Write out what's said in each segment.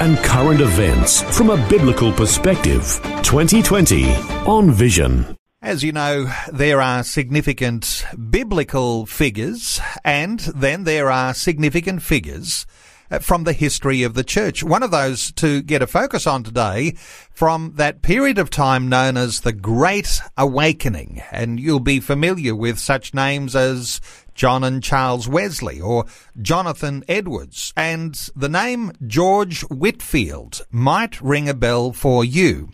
and current events from a biblical perspective. 2020 on Vision. As you know, there are significant biblical figures, and then there are significant figures uh, from the history of the church. One of those to get a focus on today from that period of time known as the Great Awakening. And you'll be familiar with such names as John and Charles Wesley or Jonathan Edwards. And the name George Whitefield might ring a bell for you.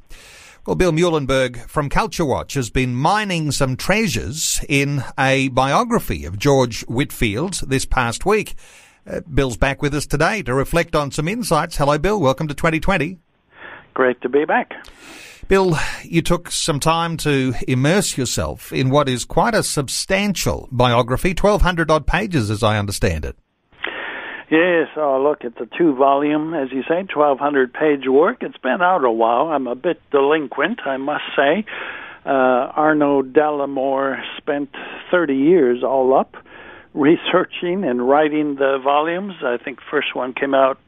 Well, Bill Muehlenberg from Culture Watch has been mining some treasures in a biography of George Whitefield this past week. Uh, Bill's back with us today to reflect on some insights. Hello, Bill. Welcome to 2020. Great to be back. Bill, you took some time to immerse yourself in what is quite a substantial biography, 1,200 odd pages, as I understand it. Yes, oh, look, it's a two volume, as you say, 1,200 page work. It's been out a while. I'm a bit delinquent, I must say. Uh, Arnold Dallimore spent 30 years all up researching and writing the volumes. I think first one came out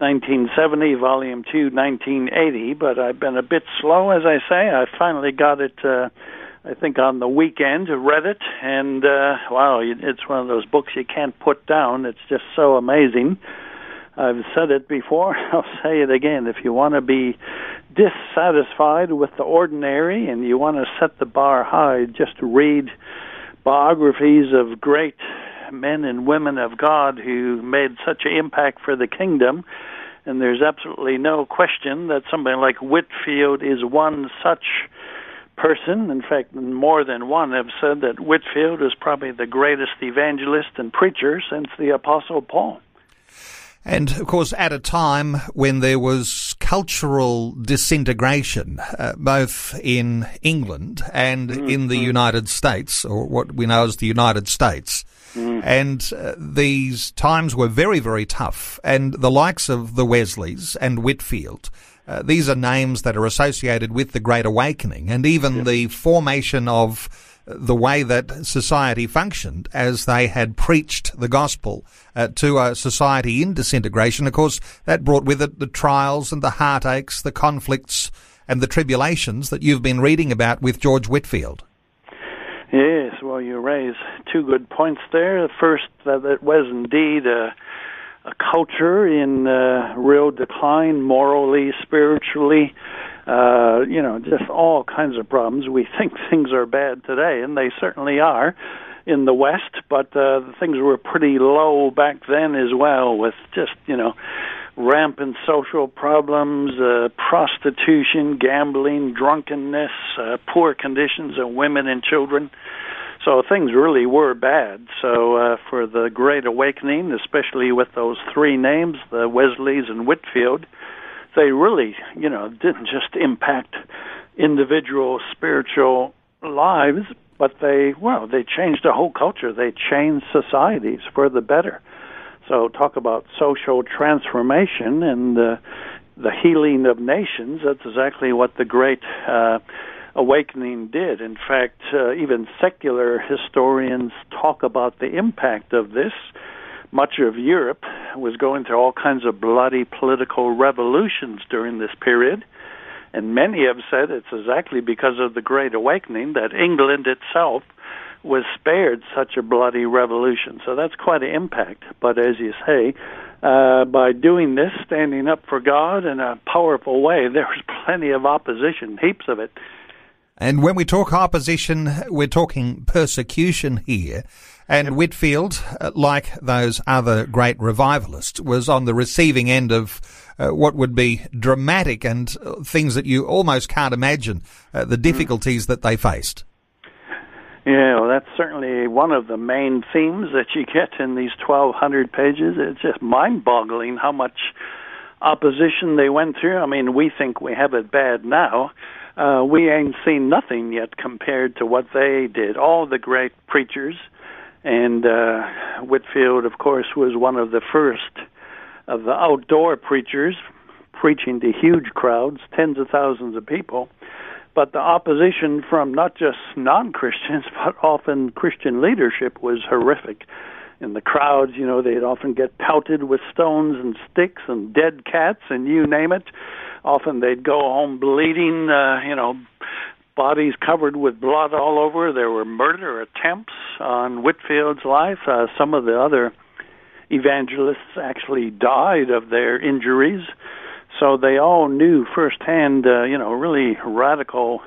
1970, Volume 2, 1980, but I've been a bit slow, as I say. I finally got it, uh, I think, on the weekend, read it, and uh, wow, it's one of those books you can't put down. It's just so amazing. I've said it before, I'll say it again. If you want to be dissatisfied with the ordinary and you want to set the bar high, just read biographies of great men and women of God who made such an impact for the kingdom. And there's absolutely no question that somebody like Whitefield is one such person. In fact, more than one have said that Whitefield is probably the greatest evangelist and preacher since the Apostle Paul. And of course, at a time when there was cultural disintegration, uh, both in England and mm-hmm. in the United States, or what we know as the United States, Mm. And uh, these times were very, very tough. And the likes of the Wesleys and Whitefield, uh, these are names that are associated with the Great Awakening and even yeah. the formation of the way that society functioned as they had preached the gospel uh, to a society in disintegration. Of course, that brought with it the trials and the heartaches, the conflicts and the tribulations that you've been reading about with George Whitefield. Yes, well, you raise two good points there. The first, that it was indeed a, a culture in uh, real decline, morally, spiritually, uh, you know, just all kinds of problems. We think things are bad today, and they certainly are in the West, but uh, things were pretty low back then as well, with just, you know, rampant social problems, uh, prostitution, gambling, drunkenness, uh, poor conditions of women and children. So things really were bad. So uh, for the Great Awakening, especially with those three names, the Wesleys and Whitefield, they really, you know, didn't just impact individual spiritual lives, but they, well, they changed the whole culture. They changed societies for the better. So talk about social transformation and uh, the healing of nations. That's exactly what the Great uh, Awakening did. In fact, uh, even secular historians talk about the impact of this. Much of Europe was going through all kinds of bloody political revolutions during this period. And many have said it's exactly because of the Great Awakening that England itself was spared such a bloody revolution. So that's quite an impact. But as you say, uh, by doing this, standing up for God in a powerful way, there was plenty of opposition, heaps of it. And when we talk opposition, we're talking persecution here. And Whitefield, uh, like those other great revivalists, was on the receiving end of uh, what would be dramatic and uh, things that you almost can't imagine uh, the mm. difficulties that they faced. Yeah, well, that's certainly one of the main themes that you get in these 1,200 pages. It's just mind boggling how much opposition they went through. I mean, we think we have it bad now. Uh, we ain't seen nothing yet compared to what they did. All the great preachers, and uh, Whitefield, of course, was one of the first of the outdoor preachers, preaching to huge crowds, tens of thousands of people. But the opposition from not just non Christians, but often Christian leadership was horrific in the crowds, you know, they'd often get pelted with stones and sticks and dead cats and you name it. Often they'd go home bleeding, uh, you know, bodies covered with blood all over. There were murder attempts on Whitefield's life. Uh, some of the other evangelists actually died of their injuries. So they all knew firsthand, uh, you know, really radical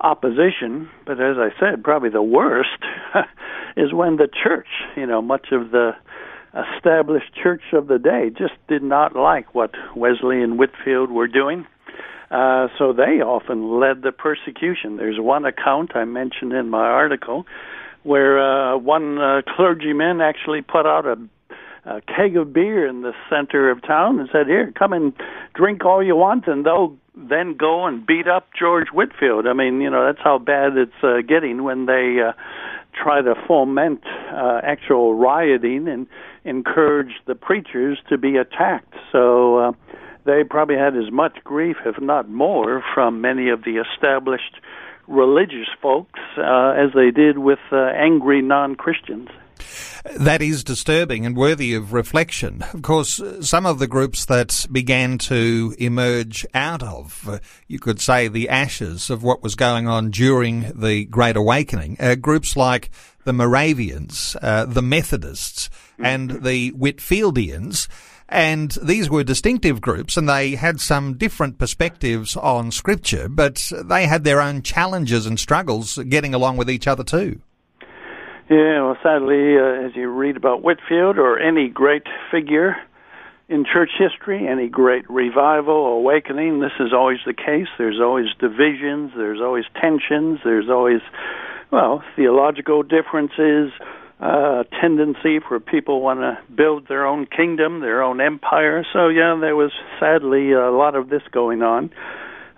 opposition. But as I said, probably the worst is when the church, you know, much of the established church of the day just did not like what Wesley and Whitefield were doing. Uh, so they often led the persecution. There's one account I mentioned in my article where uh, one uh, clergyman actually put out a a keg of beer in the center of town and said, "Here, come and drink all you want," and they'll then go and beat up George Whitefield. I mean, you know, that's how bad it's uh, getting when they uh, try to foment uh, actual rioting and encourage the preachers to be attacked. So uh, they probably had as much grief, if not more, from many of the established religious folks uh, as they did with uh, angry non Christians. That is disturbing and worthy of reflection. Of course, some of the groups that began to emerge out of, you could say, the ashes of what was going on during the Great Awakening, uh, groups like the Moravians, uh, the Methodists, and the Whitfieldians. And these were distinctive groups and they had some different perspectives on scripture, but they had their own challenges and struggles getting along with each other too. Yeah, well, sadly, uh, as you read about Whitefield or any great figure in church history, any great revival, awakening, this is always the case. There's always divisions, there's always tensions, there's always, well, theological differences, uh, tendency for people want to build their own kingdom, their own empire. So, yeah, there was sadly a lot of this going on.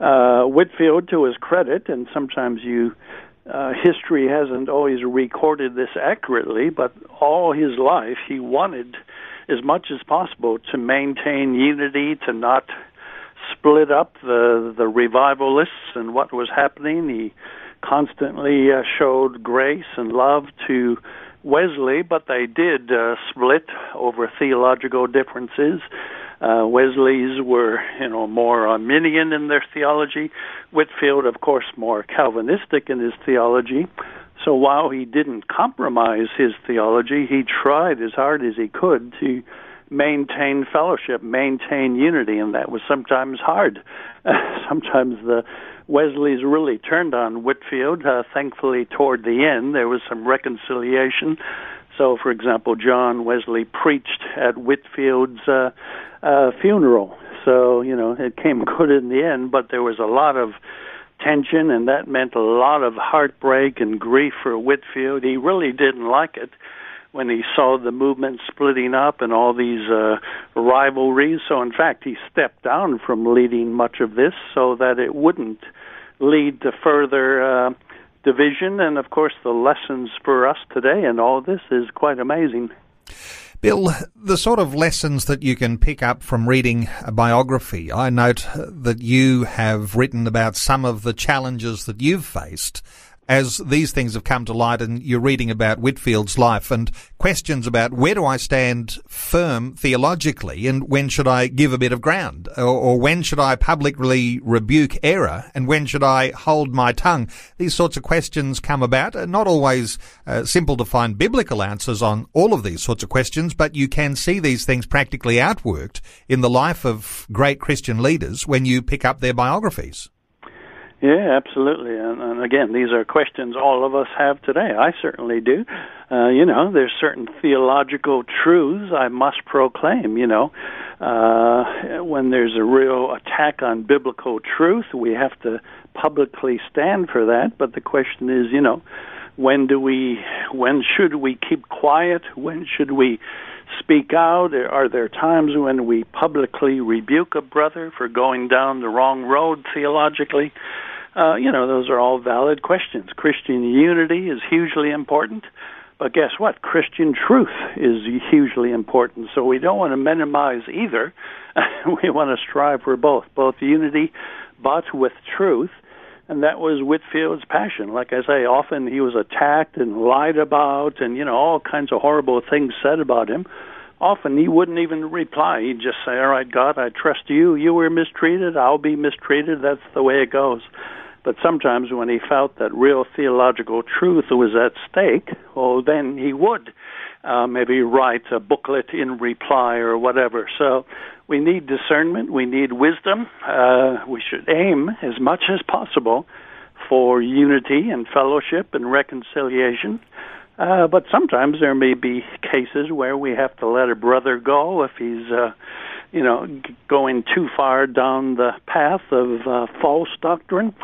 Uh, Whitefield, to his credit, and sometimes you uh, history hasn't always recorded this accurately, but all his life he wanted as much as possible to maintain unity, to not split up the the revivalists and what was happening. He constantly uh, showed grace and love to Wesley, but they did uh, split over theological differences. Uh, Wesley's were, you know, more Arminian in their theology. Whitefield, of course, more Calvinistic in his theology. So while he didn't compromise his theology, he tried as hard as he could to maintain fellowship, maintain unity, and that was sometimes hard. sometimes the Wesley's really turned on Whitefield. Uh, thankfully, toward the end, there was some reconciliation. So, for example, John Wesley preached at Whitefield's uh, uh, funeral. So, you know, it came good in the end, but there was a lot of tension, and that meant a lot of heartbreak and grief for Whitefield. He really didn't like it when he saw the movement splitting up and all these uh, rivalries. So, in fact, he stepped down from leading much of this so that it wouldn't lead to further uh, division. And of course, the lessons for us today and all this is quite amazing. Bill, the sort of lessons that you can pick up from reading a biography, I note that you have written about some of the challenges that you've faced as these things have come to light and you're reading about Whitefield's life and questions about where do I stand firm theologically and when should I give a bit of ground or, or, when should I publicly rebuke error and when should I hold my tongue? These sorts of questions come about. Not always uh, simple to find biblical answers on all of these sorts of questions, but you can see these things practically outworked in the life of great Christian leaders when you pick up their biographies. Yeah, absolutely. And, and again, these are questions all of us have today. I certainly do. Uh, you know, there's certain theological truths I must proclaim. You know, uh, when there's a real attack on biblical truth, we have to publicly stand for that. But the question is, you know, when do we, when should we keep quiet? When should we speak out? Are there times when we publicly rebuke a brother for going down the wrong road theologically? Uh, you know, those are all valid questions. Christian unity is hugely important. But guess what? Christian truth is hugely important. So we don't want to minimize either. we want to strive for both, both unity, but with truth. And that was Whitefield's passion. Like I say, often he was attacked and lied about, and you know all kinds of horrible things said about him. Often he wouldn't even reply. He'd just say, "All right, God, I trust you. You were mistreated. I'll be mistreated. That's the way it goes." But sometimes when he felt that real theological truth was at stake, well, then he would uh, maybe write a booklet in reply or whatever. So we need discernment, we need wisdom. Uh, we should aim as much as possible for unity and fellowship and reconciliation. Uh, but sometimes there may be cases where we have to let a brother go if he's, uh, you know, going too far down the path of uh, false doctrine.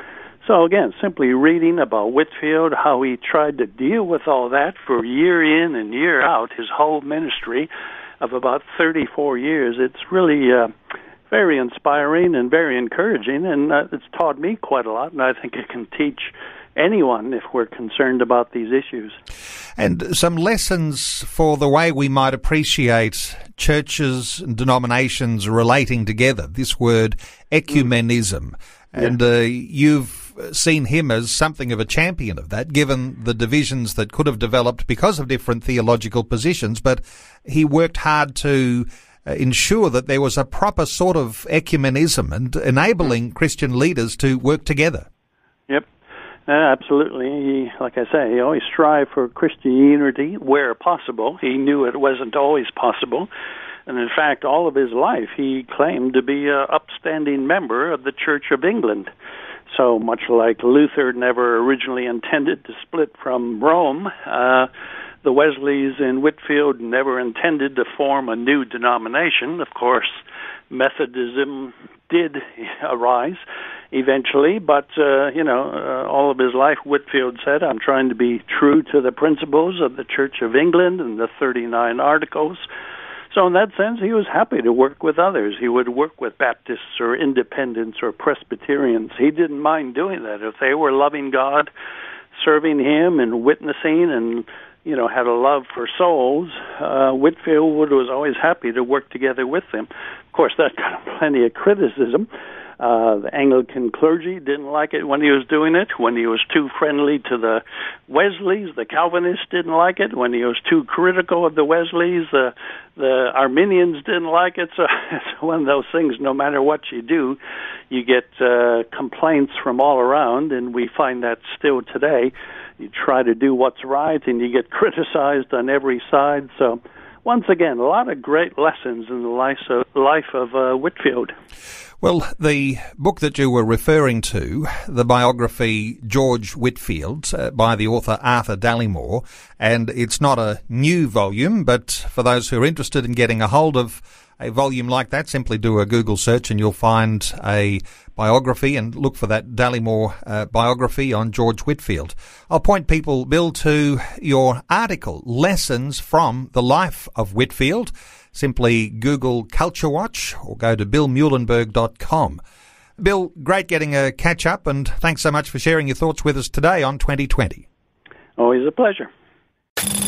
So again, simply reading about Whitefield, how he tried to deal with all that for year in and year out, his whole ministry of about 34 years. It's really uh, very inspiring and very encouraging, and uh, it's taught me quite a lot, and I think it can teach anyone if we're concerned about these issues. And some lessons for the way we might appreciate churches and denominations relating together. This word ecumenism. And uh, you've seen him as something of a champion of that, given the divisions that could have developed because of different theological positions. But he worked hard to uh, ensure that there was a proper sort of ecumenism and enabling Christian leaders to work together. Yep. Uh, absolutely. He, like I say, he always strived for Christian unity where possible. He knew it wasn't always possible. And in fact, all of his life, he claimed to be an upstanding member of the Church of England. So much like Luther never originally intended to split from Rome, uh, the Wesleys in Whitefield never intended to form a new denomination. Of course, Methodism did arise eventually, but uh, you know, uh, all of his life, Whitefield said, "I'm trying to be true to the principles of the Church of England and the 39 Articles." So, in that sense, he was happy to work with others. He would work with Baptists or Independents or Presbyterians. He didn't mind doing that. If they were loving God, serving Him, and witnessing, and you know had a love for souls, uh, Whitefield was always happy to work together with them. Of course, that got plenty of criticism. Uh, the Anglican clergy didn't like it when he was doing it. When he was too friendly to the Wesleys, the Calvinists didn't like it. When he was too critical of the Wesleys, the the Arminians didn't like it. So it's one of those things. No matter what you do, you get uh, complaints from all around, and we find that still today. You try to do what's right, and you get criticized on every side. So once again, a lot of great lessons in the life of, life of uh, Whitefield. Well, the book that you were referring to, the biography George Whitefield uh, by the author Arthur Dallimore, and it's not a new volume, but for those who are interested in getting a hold of a volume like that, simply do a Google search and you'll find a biography and look for that Dallimore uh, biography on George Whitefield. I'll point people, Bill, to your article, Lessons from the Life of Whitefield. Simply Google Culture Watch or go to billmuehlenberg.com. Bill, great getting a catch up and thanks so much for sharing your thoughts with us today on 2020. Always a pleasure.